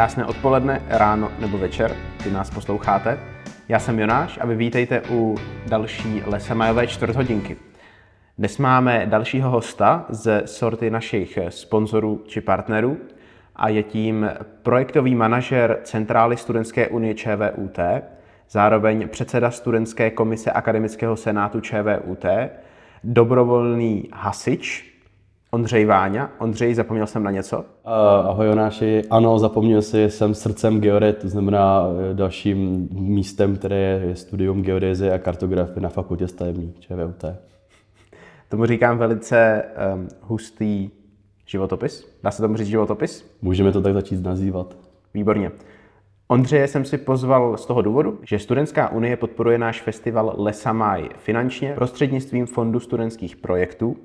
Krásné odpoledne, ráno nebo večer, kdy nás posloucháte. Já jsem Jonáš a vy vítejte u další Lesamajové čtvrthodinky. Dnes máme dalšího hosta ze sorty našich sponzorů či partnerů a je tím projektový manažer Centrály Studentské unie ČVUT, zároveň předseda Studentské komise Akademického senátu ČVUT, dobrovolný hasič, Ondřej Váňa. Ondřej, zapomněl jsem na něco? Ahoj Jonáši, ano, zapomněl si, jsem srdcem geodet, to znamená eh, dalším místem, které je studium geodézie a kartografie na fakultě stavební ČVUT. Tomu říkám velice um, hustý životopis. Dá se tomu říct životopis? Můžeme to tak začít nazývat. Výborně. Ondřeje jsem si pozval z toho důvodu, že Studentská unie podporuje náš festival Lesamaj finančně prostřednictvím Fondu studentských projektů.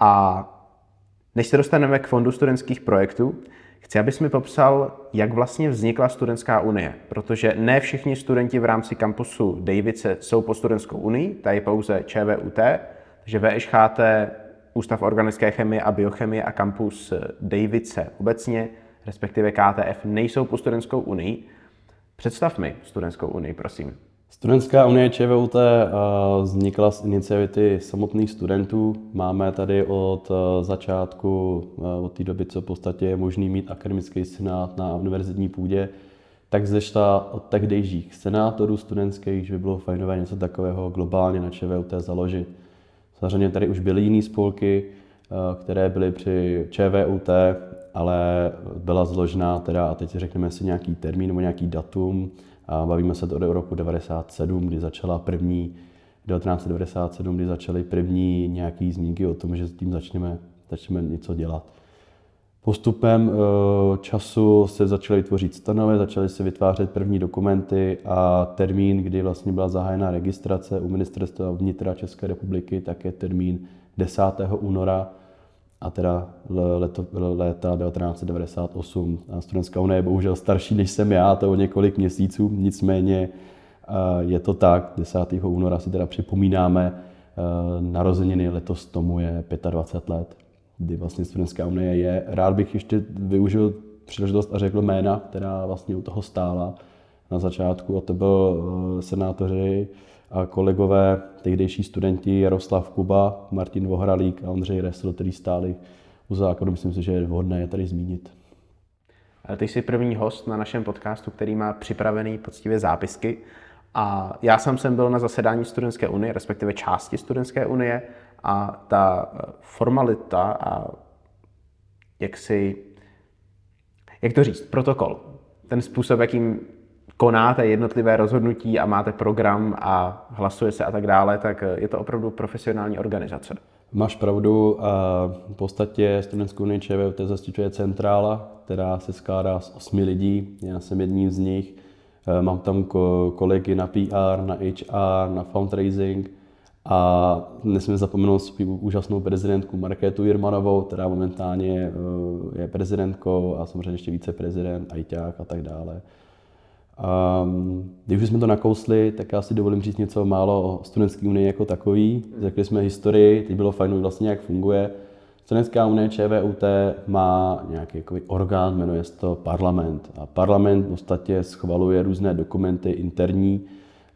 A než se dostaneme k Fondu studentských projektů, chci, abys mi popsal, jak vlastně vznikla Studentská unie, protože ne všichni studenti v rámci kampusu Davice jsou po Studentskou unii, ta je pouze ČVUT, takže VŠHT, Ústav organické chemie a biochemie a kampus Davice obecně respektive KTF, nejsou po studentskou unii. Představ mi studentskou unii, prosím. Studentská unie ČVUT eh, vznikla z iniciativy samotných studentů. Máme tady od eh, začátku, eh, od té doby, co v podstatě je možný mít akademický senát na univerzitní půdě, tak zešla od tehdejších senátorů studentských, že by bylo fajnové něco takového globálně na ČVUT založit. Samozřejmě tady už byly jiné spolky, které byly při ČVUT, ale byla zložná teda, a teď řekneme si nějaký termín nebo nějaký datum, a bavíme se to od roku 97, kdy začala první, 1997, kdy začaly první nějaký zmínky o tom, že s tím začneme, začneme něco dělat. Postupem eh, času se začaly tvořit stanovy, začaly se vytvářet první dokumenty a termín, kdy vlastně byla zahájena registrace u ministerstva vnitra České republiky, tak je termín 10. února a teda leto, léta 1998. A Studentská unie je bohužel starší než jsem já, to o několik měsíců, nicméně je to tak, 10. února si teda připomínáme narozeniny, letos tomu je 25 let, kdy vlastně Studentská unie je. Rád bych ještě využil příležitost a řekl jména, která vlastně u toho stála na začátku, a to byl senátoři a kolegové, tehdejší studenti Jaroslav Kuba, Martin Vohralík a Ondřej Resl, který stáli u základu. Myslím si, že je vhodné je tady zmínit. Ty jsi první host na našem podcastu, který má připravený poctivě zápisky. A já sám jsem byl na zasedání Studentské unie, respektive části Studentské unie, a ta formalita a jak si, jak to říct, protokol, ten způsob, jakým konáte jednotlivé rozhodnutí a máte program a hlasuje se a tak dále, tak je to opravdu profesionální organizace. Máš pravdu. V podstatě Studentskou unii ČVUT zastičuje centrála, která se skládá z osmi lidí. Já jsem jedním z nich. E, mám tam kolegy na PR, na HR, na fundraising a nesmím zapomenout svou úžasnou prezidentku Markétu Jirmanovou, která momentálně e, je prezidentkou a samozřejmě ještě viceprezident, ajťák a tak dále. Um, když už jsme to nakousli, tak já si dovolím říct něco málo o studentské unii jako takový. Řekli jsme historii, teď bylo fajn vlastně, jak funguje. Studentská unie ČVUT má nějaký jako orgán, jmenuje se to parlament. A parlament v podstatě schvaluje různé dokumenty interní,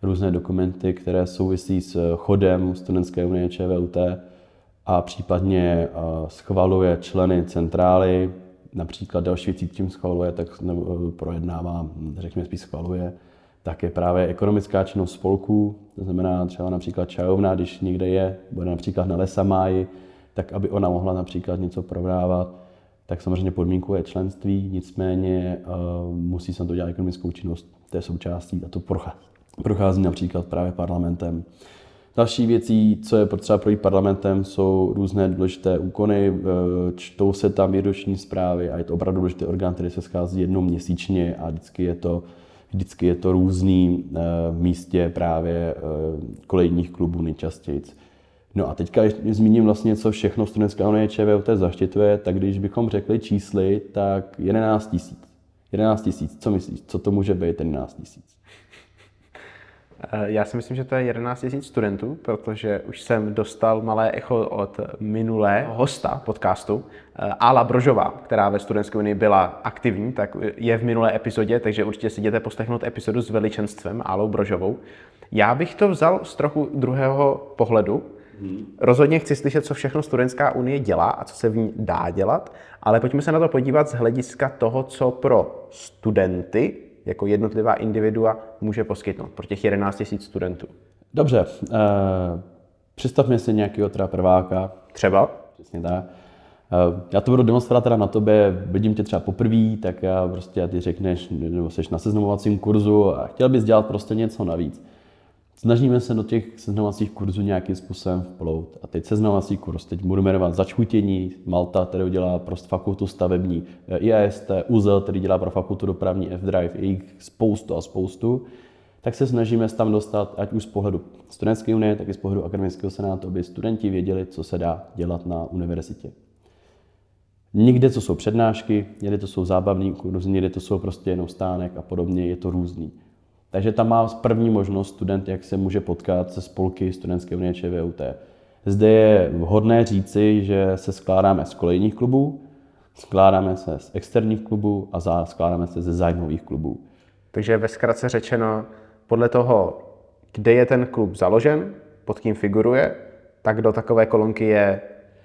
různé dokumenty, které souvisí s chodem Studentské unie ČVUT a případně schvaluje členy centrály, například další věcí, tím schvaluje, tak nebo projednává, řekněme spíš schvaluje, tak je právě ekonomická činnost spolků, to znamená třeba například čajovna, když někde je, bude například na Lesamáji, tak aby ona mohla například něco prodávat, tak samozřejmě podmínku je členství, nicméně uh, musí se na to dělat ekonomickou činnost, to je součástí a to prochází například právě parlamentem. Další věcí, co je potřeba projít parlamentem, jsou různé důležité úkony. E, čtou se tam výroční zprávy a je to opravdu důležitý orgán, který se schází jednou měsíčně a vždycky je to, vždycky je to různý e, v místě právě e, kolejních klubů nejčastěji. No a teďka zmíním vlastně, co všechno Studentská unie ČVUT zaštiťuje, tak když bychom řekli čísly, tak 11 tisíc. 11 tisíc, co myslíš, co to může být 11 tisíc? Eh, já si myslím, že to je 11 000 studentů, protože už jsem dostal malé echo od minulého hosta podcastu, eh, Ala Brožová, která ve Studentské unii byla aktivní, tak je v minulé epizodě, takže určitě si jděte poslechnout epizodu s veličenstvem Alou Brožovou. Já bych to vzal z trochu druhého pohledu. Hmm. Rozhodně chci slyšet, co všechno Studentská unie dělá a co se v ní dá dělat, ale pojďme se na to podívat z hlediska toho, co pro studenty jako jednotlivá individua může poskytnout pro těch 11 000 studentů. Dobře, uh, představme si nějakého teda prváka. Třeba? Přesně tak. Uh, já to budu demonstrovat teda na tobě, vidím tě třeba poprvé, tak já prostě ty řekneš, nebo jsi na seznamovacím kurzu a chtěl bys dělat prostě něco navíc. Snažíme se do těch seznamovacích kurzů nějakým způsobem vplout. A teď seznamovací kurz, teď budu jmenovat začutění, Malta, který dělá pro fakultu stavební, IAST, UZL, který dělá pro fakultu dopravní F-Drive, je jich spoustu a spoustu, tak se snažíme tam dostat, ať už z pohledu studentské unie, tak i z pohledu akademického senátu, aby studenti věděli, co se dá dělat na univerzitě. Někde to jsou přednášky, někde to jsou zábavní kurzy, někde to jsou prostě jenom stánek a podobně, je to různý. Takže tam má první možnost student, jak se může potkat se spolky Studentské unie ČVUT. Zde je vhodné říci, že se skládáme z kolejních klubů, skládáme se z externích klubů a skládáme se ze zájmových klubů. Takže ve zkratce řečeno, podle toho, kde je ten klub založen, pod kým figuruje, tak do takové kolonky je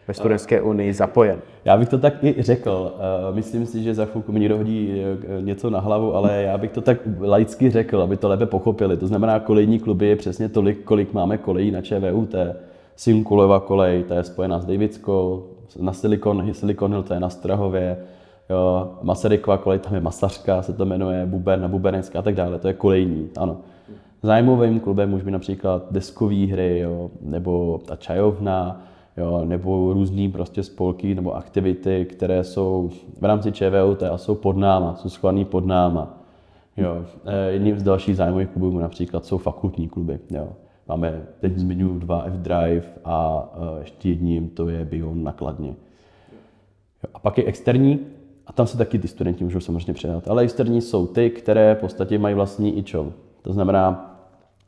ve studentské unii zapojen. Já bych to tak i řekl. Eh, myslím si, že za chvilku mi někdo hodí eh, něco na hlavu, ale já bych to tak laicky řekl, aby to lépe pochopili. To znamená, kolejní kluby je přesně tolik, kolik máme kolejí na ČVUT. Simkulova kolej, to je spojená s Davidskou, na Silicon, Silicon Hill, to je na Strahově, jo, Masarykova kolej, tam je Masařka, se to jmenuje, Buben, na Bubenecka a tak dále, to je kolejní, ano. Zájmovým klubem může být například deskové hry, jo, nebo ta čajovna, jo, nebo různý prostě spolky nebo aktivity, které jsou v rámci ČVUT a jsou pod náma, jsou schovaný pod náma. Jo. Eh, jedním z dalších zájmových klubů například jsou fakultní kluby. Jo. Máme, teď zmiňuji dva F-Drive a eh, ještě jedním to je Bion nakladně. Jo. A pak je externí, a tam se taky ty studenti můžou samozřejmě předat. Ale externí jsou ty, které v podstatě mají vlastní ičov. To znamená,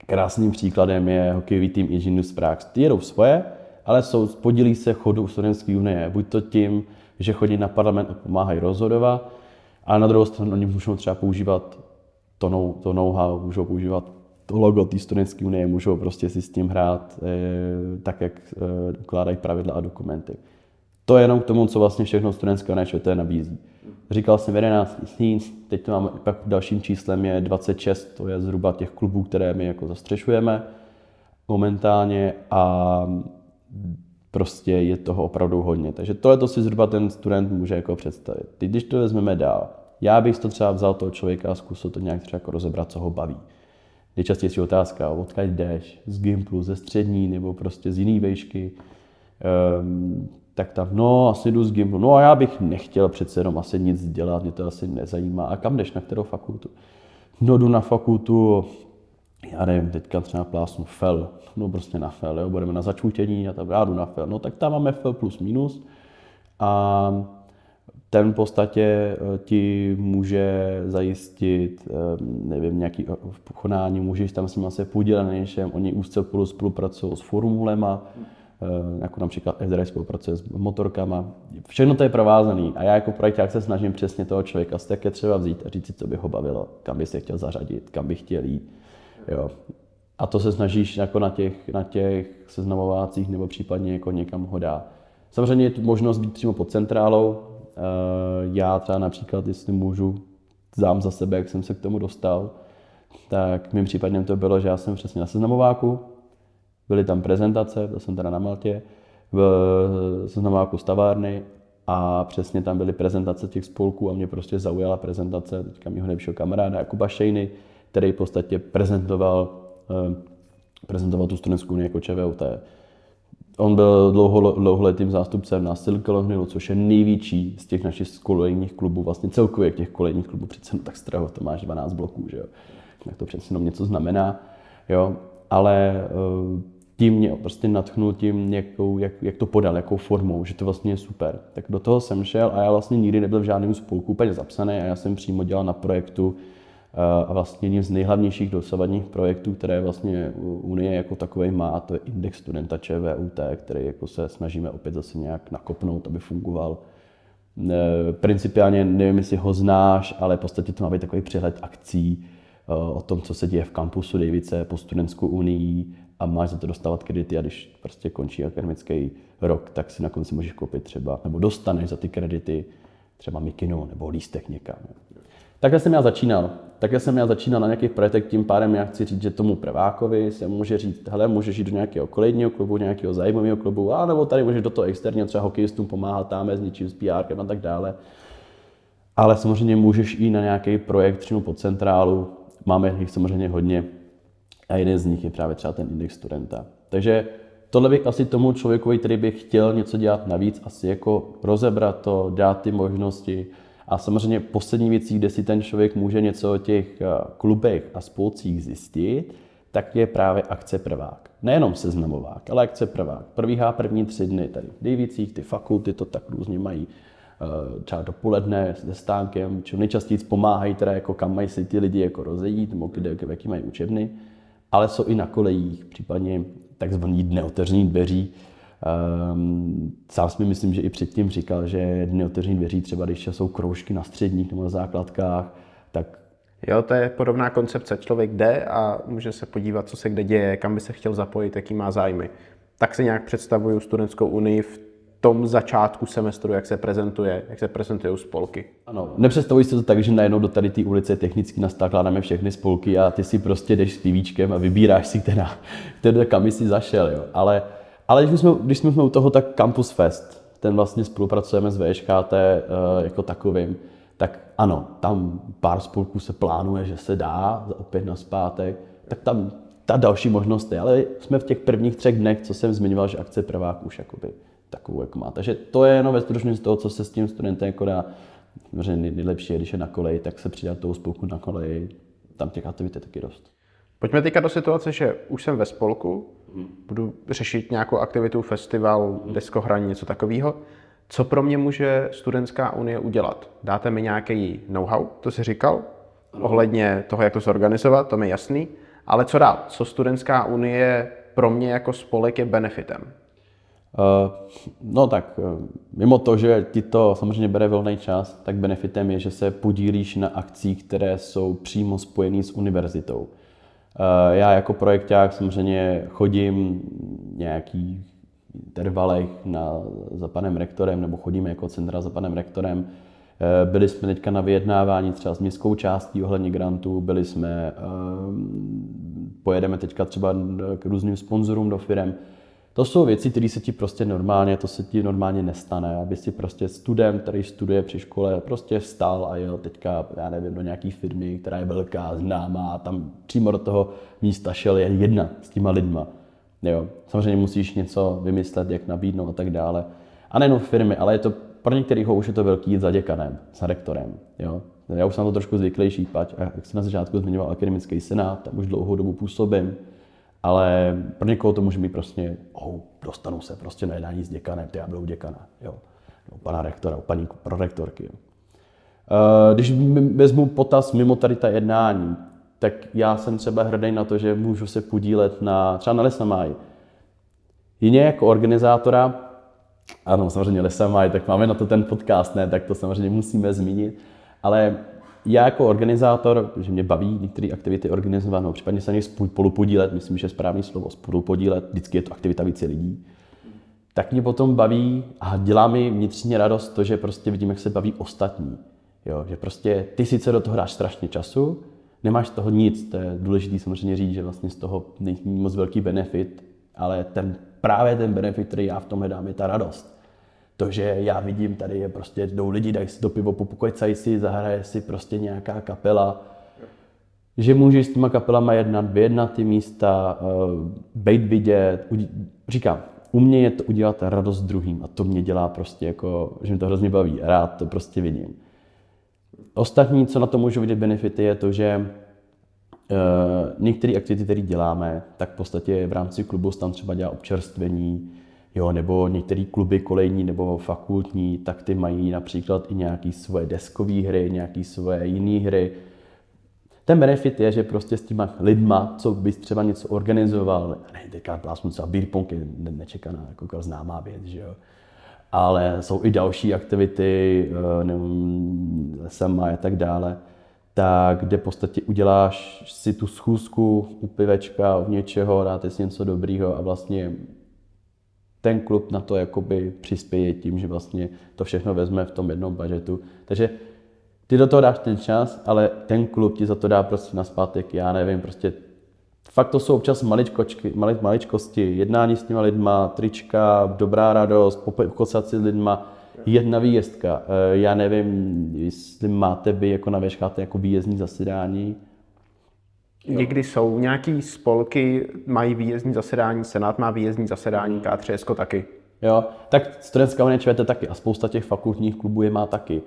krásným příkladem je hokejový tým Ingenius Prax. Ty jedou svoje, ale jsou, podílí se chodu studentské unie. Buď to tím, že chodí na parlament a pomáhají rozhodovat, a na druhou stranu oni můžou třeba používat to, know, to know-how, můžou používat to logo té studentské unie, můžou prostě si s tím hrát e, tak, jak e, ukládají pravidla a dokumenty. To je jenom k tomu, co vlastně všechno studentská unie ČT nabízí. Říkal jsem 11 tisíc, teď to mám, pak dalším číslem je 26, to je zhruba těch klubů, které my jako zastřešujeme momentálně a prostě je toho opravdu hodně. Takže tohle to si zhruba ten student může jako představit. Teď, když to vezmeme dál, já bych to třeba vzal toho člověka a zkusil to nějak třeba jako rozebrat, co ho baví. Nejčastější otázka, odkud jdeš, z Gimplu, ze střední nebo prostě z jiný vejšky. Um, tak tam, no, asi jdu z Gimplu. No a já bych nechtěl přece jenom asi nic dělat, mě to asi nezajímá. A kam jdeš, na kterou fakultu? No, jdu na fakultu já nevím, teďka třeba plásnu FEL, no prostě na FEL, jo, budeme na začutění a tak já jdu na FEL, no tak tam máme FEL plus minus a ten v podstatě eh, ti může zajistit, eh, nevím, nějaký eh, konání, můžeš tam s nimi se podílet na něčem, oni úzce spolupracují s formulema, jako například FDR spolupracuje s motorkama. Všechno to je provázané a já jako projekták se snažím přesně toho člověka z také třeba vzít a říct si, co by ho bavilo, kam by se chtěl zařadit, kam by chtěl jít Jo. A to se snažíš jako na těch, na těch seznamovácích nebo případně jako někam ho dá. Samozřejmě je tu možnost být přímo pod centrálou. Eh, já třeba například, jestli můžu, zám za sebe, jak jsem se k tomu dostal, tak mým případem to bylo, že já jsem přesně na seznamováku, byly tam prezentace, byl jsem teda na Maltě, v seznamováku stavárny a přesně tam byly prezentace těch spolků a mě prostě zaujala prezentace teďka mého nejlepšího kamaráda Jakuba Šejny, který v podstatě prezentoval, eh, prezentoval tu studentskou unii jako ČVUT. On byl dlouho, dlouholetým zástupcem na Silicon Hillu, což je největší z těch našich kolejních klubů, vlastně celkově těch kolejních klubů, přece no tak Straho, to máš 12 bloků, že jo. Tak to přece jenom něco znamená, jo. Ale eh, tím mě prostě natchnul tím, jakou, jak, jak, to podal, jakou formou, že to vlastně je super. Tak do toho jsem šel a já vlastně nikdy nebyl v žádném spolku úplně zapsaný a já jsem přímo dělal na projektu A vlastně jedním z nejhlavnějších dosavadních projektů, které vlastně Unie jako takový má, to je index studenta ČVUT, který jako se snažíme opět zase nějak nakopnout, aby fungoval. Principiálně nevím, jestli ho znáš, ale v podstatě to má být takový přehled akcí o tom, co se děje v kampusu Davice po studentskou unii a máš za to dostávat kredity a když prostě končí akademický rok, tak si na konci můžeš koupit třeba, nebo dostaneš za ty kredity třeba mikinu nebo lístek někam. Takhle jsem já začínal. Takhle jsem já začínal na nějakých projektech, tím pádem já chci říct, že tomu prvákovi se může říct, hele, můžeš jít do nějakého kolejního klubu, nějakého zajímavého klubu, a nebo tady můžeš do toho externího, třeba hokejistům pomáhat tam s něčím, s PR a tak dále. Ale samozřejmě můžeš i na nějaký projekt přímo pod centrálu, máme jich samozřejmě hodně, a jeden z nich je právě třeba ten index studenta. Takže tohle bych asi tomu člověku, který by chtěl něco dělat navíc, asi jako rozebrat to, dát ty možnosti. A samozřejmě poslední věcí, kde si ten člověk může něco o těch eh, klubech a spolcích zjistit, tak je právě akce prvák. Nejenom seznamovák, ale akce prvák. Prvýhá první tři dny tady v Dejvicích, ty fakulty to tak různě mají eh, třeba dopoledne se stánkem, čo nejčastěji pomáhají teda jako kam mají si ty lidi jako rozejít, nebo kde, jaký mají učebny ale jsou i na kolejích, případně takzvaný dny otevřených dveří. Um, sám si myslím, že i předtím říkal, že dny otevřených dveří, třeba když jsou kroužky na středních nebo na základkách, tak Jo, to je podobná koncepce. Člověk jde a může se podívat, co se kde děje, kam by se chtěl zapojit, jaký má zájmy. Tak si nějak představuju studentskou unii v tom začátku semestru, jak se prezentuje, jak se prezentují spolky. Ano, nepředstavuji si to tak, že najednou do tady té ulice technicky nastakládáme všechny spolky a ty si prostě jdeš s pivíčkem a vybíráš si, která, která kam jsi zašel. Jo. Ale, ale když, jsme, když jsme u toho, tak Campus Fest, ten vlastně spolupracujeme s VŠKT eh, jako takovým, tak ano, tam pár spolků se plánuje, že se dá opět na zpátek, tak tam ta další možnost je, ale jsme v těch prvních třech dnech, co jsem zmiňoval, že akce prvák už jakoby takovou, jak má. Takže to je jenom ve stručnosti toho, co se s tím studentem jako dá. Nejlepší je, když je na koleji, tak se přidat tou spolku na koleji. Tam těch aktivit je taky dost. Pojďme teďka do situace, že už jsem ve spolku, budu řešit nějakou aktivitu, festival, deskohraní, něco takového. Co pro mě může Studentská unie udělat? Dáte mi nějaký know-how, to si říkal, ohledně toho, jak to zorganizovat, to mi je jasný. Ale co dál? Co Studentská unie pro mě jako spolek je benefitem? Eh, no tak, eh, mimo to, že ti to samozřejmě bere volný čas, tak benefitem je, že se podílíš na akcích, které jsou přímo spojené s univerzitou. Eh, já jako projekták samozřejmě chodím nějaký intervalech na, za panem rektorem, nebo chodíme jako centra za panem rektorem. Byli jsme teďka na vyjednávání třeba s městskou částí ohledně grantů, byli jsme, pojedeme teďka třeba k různým sponzorům do firm, to jsou věci, které se ti prostě normálně, to se ti normálně nestane, aby si prostě student, který studuje při škole, prostě vstal a jel teďka, já nevím, do nějaké firmy, která je velká, známá, a tam přímo do toho místa šel je jedna s těma lidma. Jo. Samozřejmě musíš něco vymyslet, jak nabídnout a tak dále. A nejenom firmy, ale je to pro některého už je to velký jít za děkanem, za rektorem. Jo. Já už jsem to trošku zvyklejší, pať, jak jsem na začátku zmiňoval akademický senát, tam už dlouhou dobu působím, ale pro někoho to může být prostě, oh, dostanu se prostě na jednání s děkanem, ty já budu děkana, jo. No, pana rektora, paní prorektorky, jo. Uh, když vezmu potaz mimo tady ta jednání, tak já jsem třeba hrdý na to, že můžu se podílet na, třeba na Lesamaj. Jině jako organizátora, ano, samozřejmě Lesamaj, tak máme na to ten podcast, ne, tak to samozřejmě musíme zmínit, ale já jako organizátor, že mě baví některé aktivity organizovat, no, případně se na nich spolupodílet, myslím, že je správný slovo spolupodílet, vždycky je to aktivita více lidí, tak mě potom baví a dělá mi vnitřně radost to, že prostě vidím, jak se baví ostatní. Jo, že prostě ty sice do toho dáš strašně času, nemáš z toho nic, to je důležité samozřejmě říct, že vlastně z toho není moc velký benefit, ale ten, právě ten benefit, který já v tom hledám, je ta radost to, že já vidím, tady je prostě, jdou lidi, dají si do pivo, popokocají si, zahraje si prostě nějaká kapela, že můžeš s těma kapelama jednat, vyjednat ty místa, uh, být vidět, říkám, u mě je to udělat radost druhým a to mě dělá prostě jako, že mi to hrozně baví, rád to prostě vidím. Ostatní, co na to můžu vidět benefity, je to, že uh, některé aktivity, které děláme, tak v podstatě v rámci klubu tam třeba dělá občerstvení, Jo, nebo některé kluby kolejní nebo fakultní, tak ty mají například i nějaké svoje deskové hry, nějaké svoje jiné hry. ten benefit je, že prostě s těma lidma, co bys třeba něco organizoval, ne, teďka plásnu třeba beer pong je nečekaná, jako známá věc, že jo. Ale jsou i další aktivity, eh, nevím, sama a tak dále, tak kde v podstatě uděláš si tu schůzku u pivečka, u něčeho, dáte si něco dobrýho a vlastně ten klub na to jakoby přispěje tím, že vlastně to všechno vezme v tom jednom budžetu. Takže ty do toho dáš ten čas, ale ten klub ti za to dá prostě na zpátek, já nevím, prostě fakt to jsou občas maličkočky, mali, maličkosti, jednání s těma lidma, trička, dobrá radost, pokocat si s lidma, jedna výjezdka. Eh, já nevím, jestli máte vy jako na jako výjezdní zasedání, Někdy jsou nějaký spolky, mají výjezdní zasedání, Senát má výjezdní zasedání, K3S taky. Jo, tak studentská unie ČVT taky a spousta těch fakultních klubů je má taky.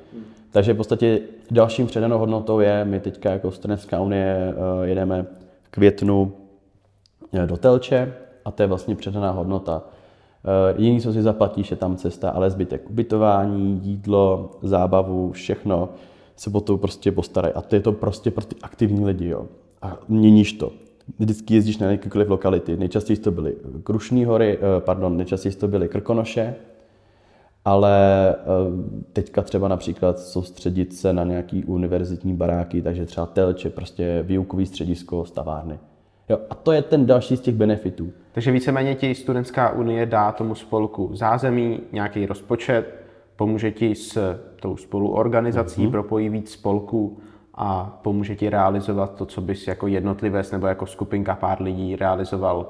Takže v podstatě dalším předanou hodnotou je, my teďka jako studentská unie eh, jedeme v květnu eh, do Telče a to je vlastně předaná hodnota. Eh, jiný, co si zaplatíš, je tam cesta, ale zbytek ubytování, jídlo, zábavu, všechno se po to prostě postarají. A to je to prostě pro ty aktivní lidi, jo. A měníš to. Vždycky jezdíš na jakékoliv lokality. Nejčastěji to byly Krušní hory, pardon, nejčastěji to byly Krkonoše, ale eh, teďka třeba například soustředit se na nějaký univerzitní baráky, takže třeba Telče, prostě výukový středisko, stavárny. Jo, a to je ten další z těch benefitů. Takže víceméně ti studentská unie dá tomu spolku zázemí, nějaký rozpočet, pomůže ti s tou spoluorganizací, mm-hmm. propojí víc spolků a pomůže ti realizovat to, co bys jako jednotlivec nebo jako skupinka pár lidí realizoval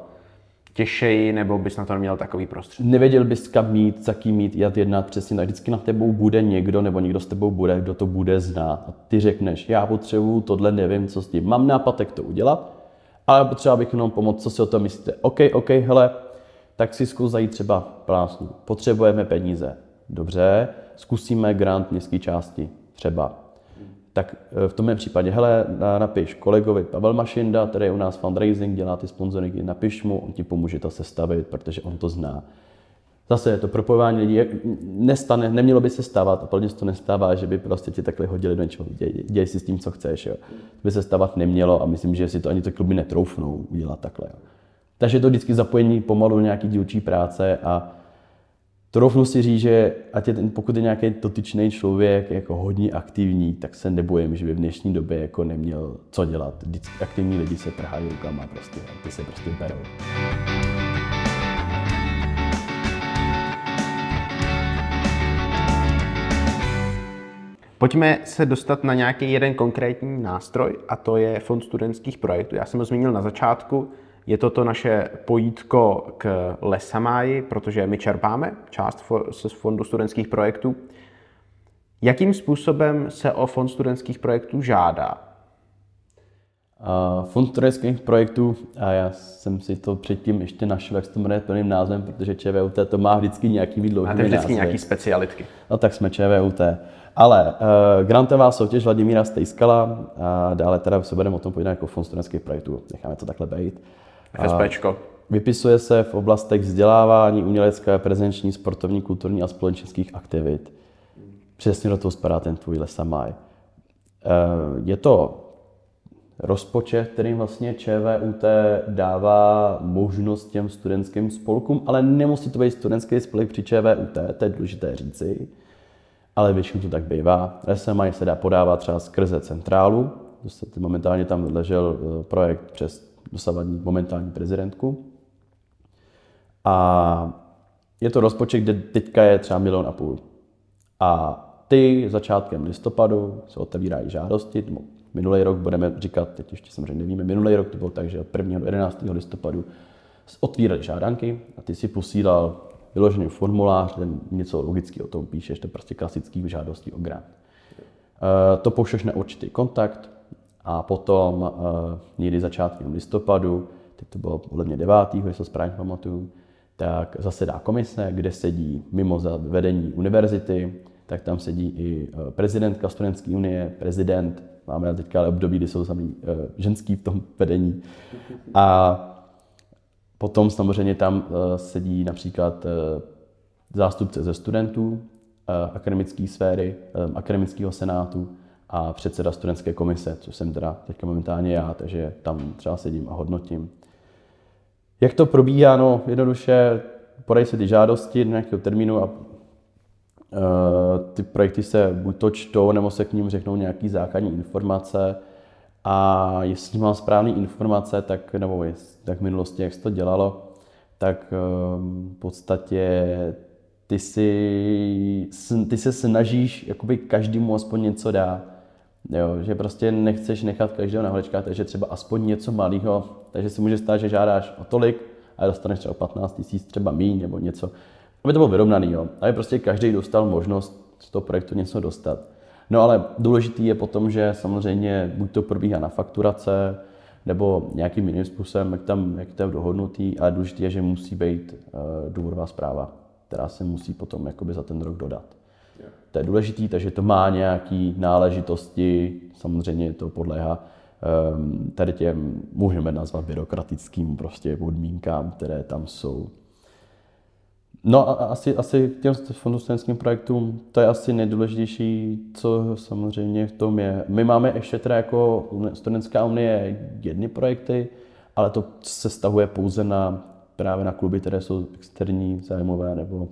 těžší, nebo bys na to neměl takový prostředí? Nevěděl bys, kam mít, za kým mít, jak jednat přesně. Tak vždycky na tebou bude někdo, nebo někdo s tebou bude, kdo to bude znát. A ty řekneš, já potřebuju tohle, nevím, co s tím. Mám nápad, jak to udělat, ale potřeba bych jenom pomoct, co si o tom myslíte. OK, OK, hele, tak si zkus zajít třeba plásnu. Potřebujeme peníze. Dobře, zkusíme grant městské části. Třeba tak eh, v tomhle případě, hele, napiš kolegovi Pavel Mašinda, který je u nás fundraising, dělá ty sponzoringy, napiš mu, on ti pomůže to sestavit, protože on to zná. Zase je to propojování lidí, nestane, nemělo by se stávat, a plně se to nestává, že by prostě ti takhle hodili do něčeho, děj, děj si s tím, co chceš. Jo. To by se stávat nemělo a myslím, že si to ani ty kluby netroufnou udělat takhle. Jo. Takže je to vždycky zapojení pomalu nějaký dílčí práce a Troufnu si říct, že ať je ten, pokud je nějaký dotyčný člověk jako hodně aktivní, tak se nebojím, že by v dnešní době jako neměl co dělat. Vždycky aktivní lidi se trhají rukama prostě, ty se prostě berou. Pojďme se dostat na nějaký jeden konkrétní nástroj a to je Fond studentských projektů. Já jsem ho zmínil na začátku, je to to naše pojítko k Lesamáji, protože my čerpáme část z Fondu studentských projektů. Jakým způsobem se o Fond studentských projektů žádá? Fond studentských projektů, a já jsem si to předtím ještě našel, jak se to jmenuje plným názvem, protože ČVUT to má vždycky nějaký výdlouhý Máte vždycky názvy. nějaký specialitky. No tak jsme ČVUT. Ale uh, grantová soutěž Vladimíra Stejskala a dále teda se budeme o tom povídat jako Fond studentských projektů. Necháme to takhle být. FSPčko. Vypisuje se v oblastech vzdělávání, umělecké, prezenční, sportovní, kulturní a společenských aktivit. Přesně do toho spadá ten tvůj lesamaj. Eh, je to rozpočet, kterým vlastně ČVUT dává možnost těm studentským spolkům, ale nemusí to být studentský spolek při ČVUT, to je důležité říci, ale většinou to tak bývá. SMI se dá podávat třeba skrze centrálu, momentálně tam ležel eh, projekt přes dosavadní momentální prezidentku. A je to rozpočet, kde teďka je třeba milion a půl. A ty začátkem listopadu se otevírají žádosti, minulý rok budeme říkat, teď ještě samozřejmě nevíme, minulý rok to bylo tak, že od 1. do 11. listopadu otvírali žádanky a ty si posílal vyložený formulář, ten něco logicky o tom píšeš, to je prostě klasický žádosti o grant. Eh, to pošleš na určitý kontakt, a potom uh, někdy začátkem listopadu, teď to bylo podle mě 9. jestli to správně pamatuju, tak zasedá komise, kde sedí mimo vedení univerzity, tak tam sedí i eh, prezidentka studentské unie, prezident, máme teďka ale období, kdy jsou sami uh, ženský v tom vedení. A potom samozřejmě tam sedí například zástupce ze studentů, akademické sféry, akademického senátu, a předseda studentské komise, což jsem teda teďka momentálně já, takže tam třeba sedím a hodnotím. Jak to probíhá? No, jednoduše podají se ty žádosti do nějakého termínu a uh, ty projekty se buď to čtou, nebo se k ním řeknou nějaký základní informace. A jestli mám správné informace, tak, nebo tak v minulosti, jak se to dělalo, tak um, v podstatě ty, si, ty se snažíš jakoby každému aspoň něco dát. Jo, že prostě nechceš nechat každého na holičkách, takže třeba aspoň něco malého, takže si může stát, že žádáš o tolik a dostaneš třeba 15 tisíc, třeba míň nebo něco. Aby to bylo vyrovnaný, jo. Aby prostě každý dostal možnost z toho projektu něco dostat. No ale důležitý je potom, že samozřejmě buď to probíhá na fakturace, nebo nějakým jiným způsobem, jak tam, jak to je dohodnutý, ale důležité je, že musí být uh, důvodová zpráva, která se musí potom jakoby za ten rok dodat. To je důležité, takže to má nějaké náležitosti, samozřejmě to podléhá um, tady těm, můžeme nazvat byrokratickým prostě podmínkám, které tam jsou. No a asi, asi k těm fondu studentským projektům, to je asi nejdůležitější, co samozřejmě v tom je. My máme ještě teda jako Studentská unie jedny projekty, ale to se stahuje pouze na právě na kluby, které jsou externí, zájmové nebo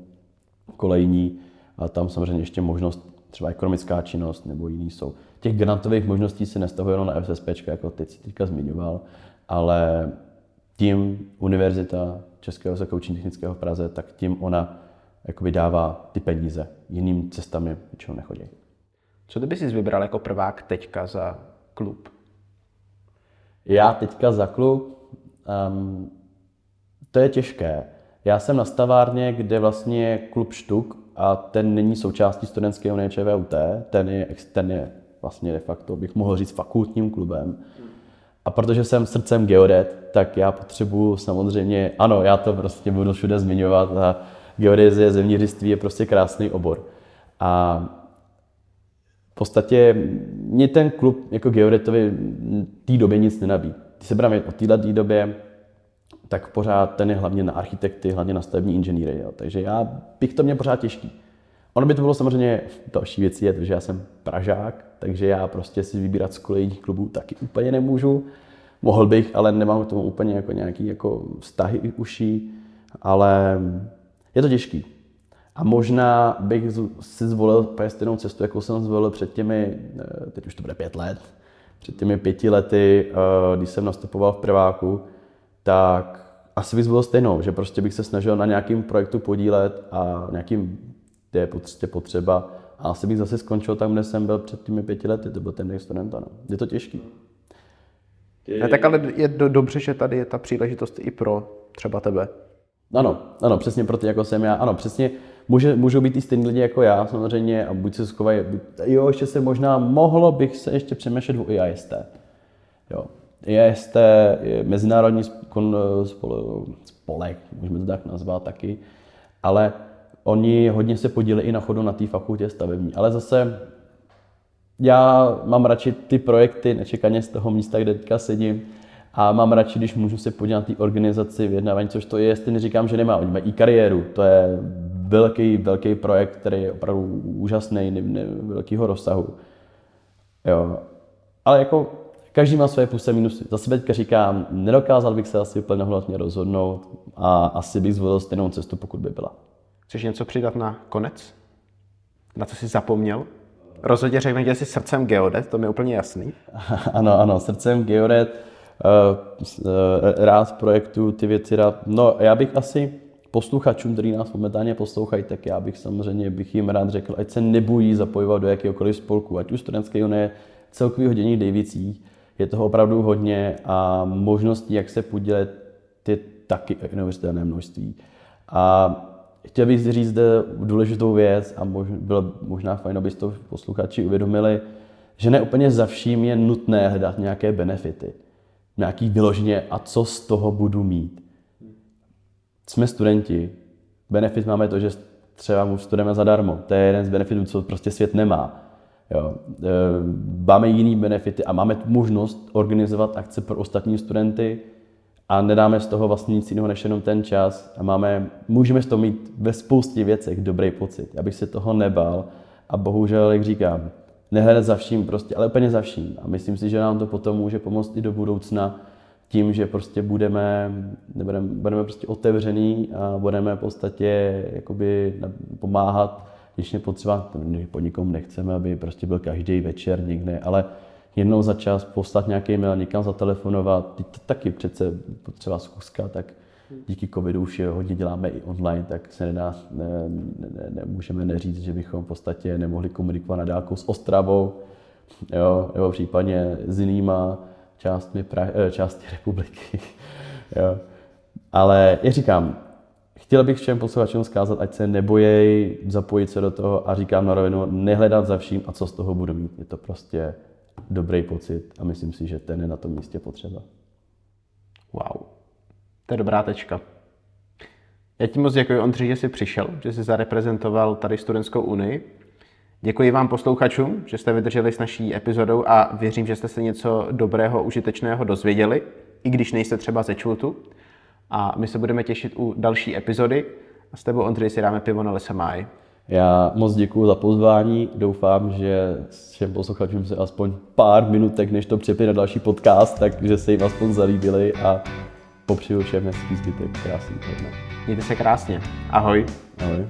kolejní. A tam samozřejmě ještě možnost třeba ekonomická činnost nebo jiný jsou. Těch grantových možností se nestahuje jenom na FSP, jako teď si teďka zmiňoval, ale tím univerzita Českého zakoučení technického v Praze, tak tím ona jakoby dává ty peníze. Jiným cestami většinou nechodí. Co ty bys si vybral jako prvák teďka za klub? Já teďka za klub, um, to je těžké. Já jsem na stavárně, kde vlastně je klub Štuk a ten není součástí studentské unie ČVUT, ten je, ten je vlastně de facto, bych mohl říct, fakultním klubem. A protože jsem srdcem geodet, tak já potřebuju samozřejmě, ano, já to prostě budu všude zmiňovat a geodezie, zemědělství je prostě krásný obor. A v podstatě mě ten klub jako geodetovi té době nic nenabí. Když se budeme o této době, tak pořád ten je hlavně na architekty, hlavně na stavební inženýry. Jo. Takže já bych to měl pořád těžký. Ono by to bylo samozřejmě, další věc je, že já jsem Pražák, takže já prostě si vybírat z kolejních klubů taky úplně nemůžu. Mohl bych, ale nemám k tomu úplně jako nějaký jako vztahy uší, ale je to těžký. A možná bych si zvolil stejnou cestu, jakou jsem zvolil před těmi, eh, teď už to bude pět let, před těmi pěti lety, eh, když jsem nastupoval v prváku, tak asi bych zvolil stejnou, že prostě bych se snažil na nějakým projektu podílet a nějakým, kde je prostě potřeba. A asi bych zase skončil tam, kde jsem byl před těmi pěti lety, to byl ten student, ano. Je to těžký. Ne, tak ale je do, dobře, že tady je ta příležitost i pro třeba tebe. Ano, ano, přesně pro ty, jako jsem já. Ano, přesně, může, můžou být i stejní lidi jako já samozřejmě a buď se schovají, jo, ještě se možná, mohlo bych se ještě přemýšlet o IAST. Jo, IAST je mezinárodní spolek, můžeme to tak nazvat taky, ale oni hodně se podíleli i na chodu na té fakultě stavební. Ale zase já mám radši ty projekty nečekaně z toho místa, kde teďka sedím, a mám radši, když můžu se podívat na té organizaci vyjednávání, což to je, jestli neříkám, že nemá. Oni mají i kariéru, to je velký, velký projekt, který je opravdu úžasný, ne, ne, velkého rozsahu. Jo. Ale jako každý má své plusy a minusy. Za sebe teďka říkám, nedokázal bych se asi úplně rozhodnout a asi bych zvolil stejnou cestu, pokud by byla. Chceš něco přidat na konec? Na co jsi zapomněl? Rozhodně řekne, že jsi srdcem geodet, to mi je úplně jasný. ano, ano, srdcem geodet, uh, rád projektu ty věci rád. No, já bych asi posluchačům, kteří nás momentálně poslouchají, tak já bych samozřejmě bych jim rád řekl, ať se nebojí zapojovat do jakéhokoliv spolku, ať už studentské unie, celkový hodění Davicích, je toho opravdu hodně a možností, jak se podílet, je taky neuvěřitelné množství. A chtěl bych říct zde důležitou věc a bylo možná fajn, aby to posluchači uvědomili, že ne úplně za vším je nutné hledat nějaké benefity. Nějaký vyloženě a co z toho budu mít. Jsme studenti. Benefit máme to, že třeba mu studujeme zadarmo. To je jeden z benefitů, co prostě svět nemá. Jo. E, máme jiný benefity a máme možnost organizovat akce pro ostatní studenty a nedáme z toho vlastně nic jiného než jenom ten čas a máme, můžeme z toho mít ve spoustě věcech dobrý pocit. Já bych se toho nebal a bohužel, jak říkám, nehledat za vším prostě, ale úplně za vším. A myslím si, že nám to potom může pomoct i do budoucna tím, že prostě budeme, budeme, budeme prostě otevřený a budeme v podstatě jakoby pomáhat, když je potřeba, po nikom nechceme, aby prostě byl každý večer někde, ale jednou za čas poslat nějaký mail, někam zatelefonovat, teď taky přece potřeba zkuska, tak díky covidu už je hodně děláme i online, tak se nedá, ne, ne, ne, nemůžeme neříct, že bychom v podstatě nemohli komunikovat na dálku s Ostravou, jo, nebo případně s jinýma částmi, pra, eh, části republiky. jo. Ale jak říkám, chtěl bych všem posluchačům zkázat, ať se nebojej zapojit se do toho a říkám na rovinu, nehledat za vším a co z toho budu mít. Je to prostě dobrý pocit a myslím si, že ten je na tom místě potřeba. Wow, to je dobrá tečka. Já ti moc děkuji, Ondřej, že jsi přišel, že jsi zareprezentoval tady Studentskou unii. Děkuji vám posluchačům, že jste vydrželi s naší epizodou a věřím, že jste se něco dobrého, užitečného dozvěděli, i když nejste třeba ze Čultu. A my se budeme těšit u další epizody a s tebou, Ondřej, si dáme pivo na Lesamaj. Já moc děkuji za pozvání. Doufám, že všem posluchačům se aspoň pár minutek, než to přepne na další podcast, takže se jim aspoň zalíbili a popřeju všem hezký zbytek krásný dne. Mějte se krásně. Ahoj. Ahoj.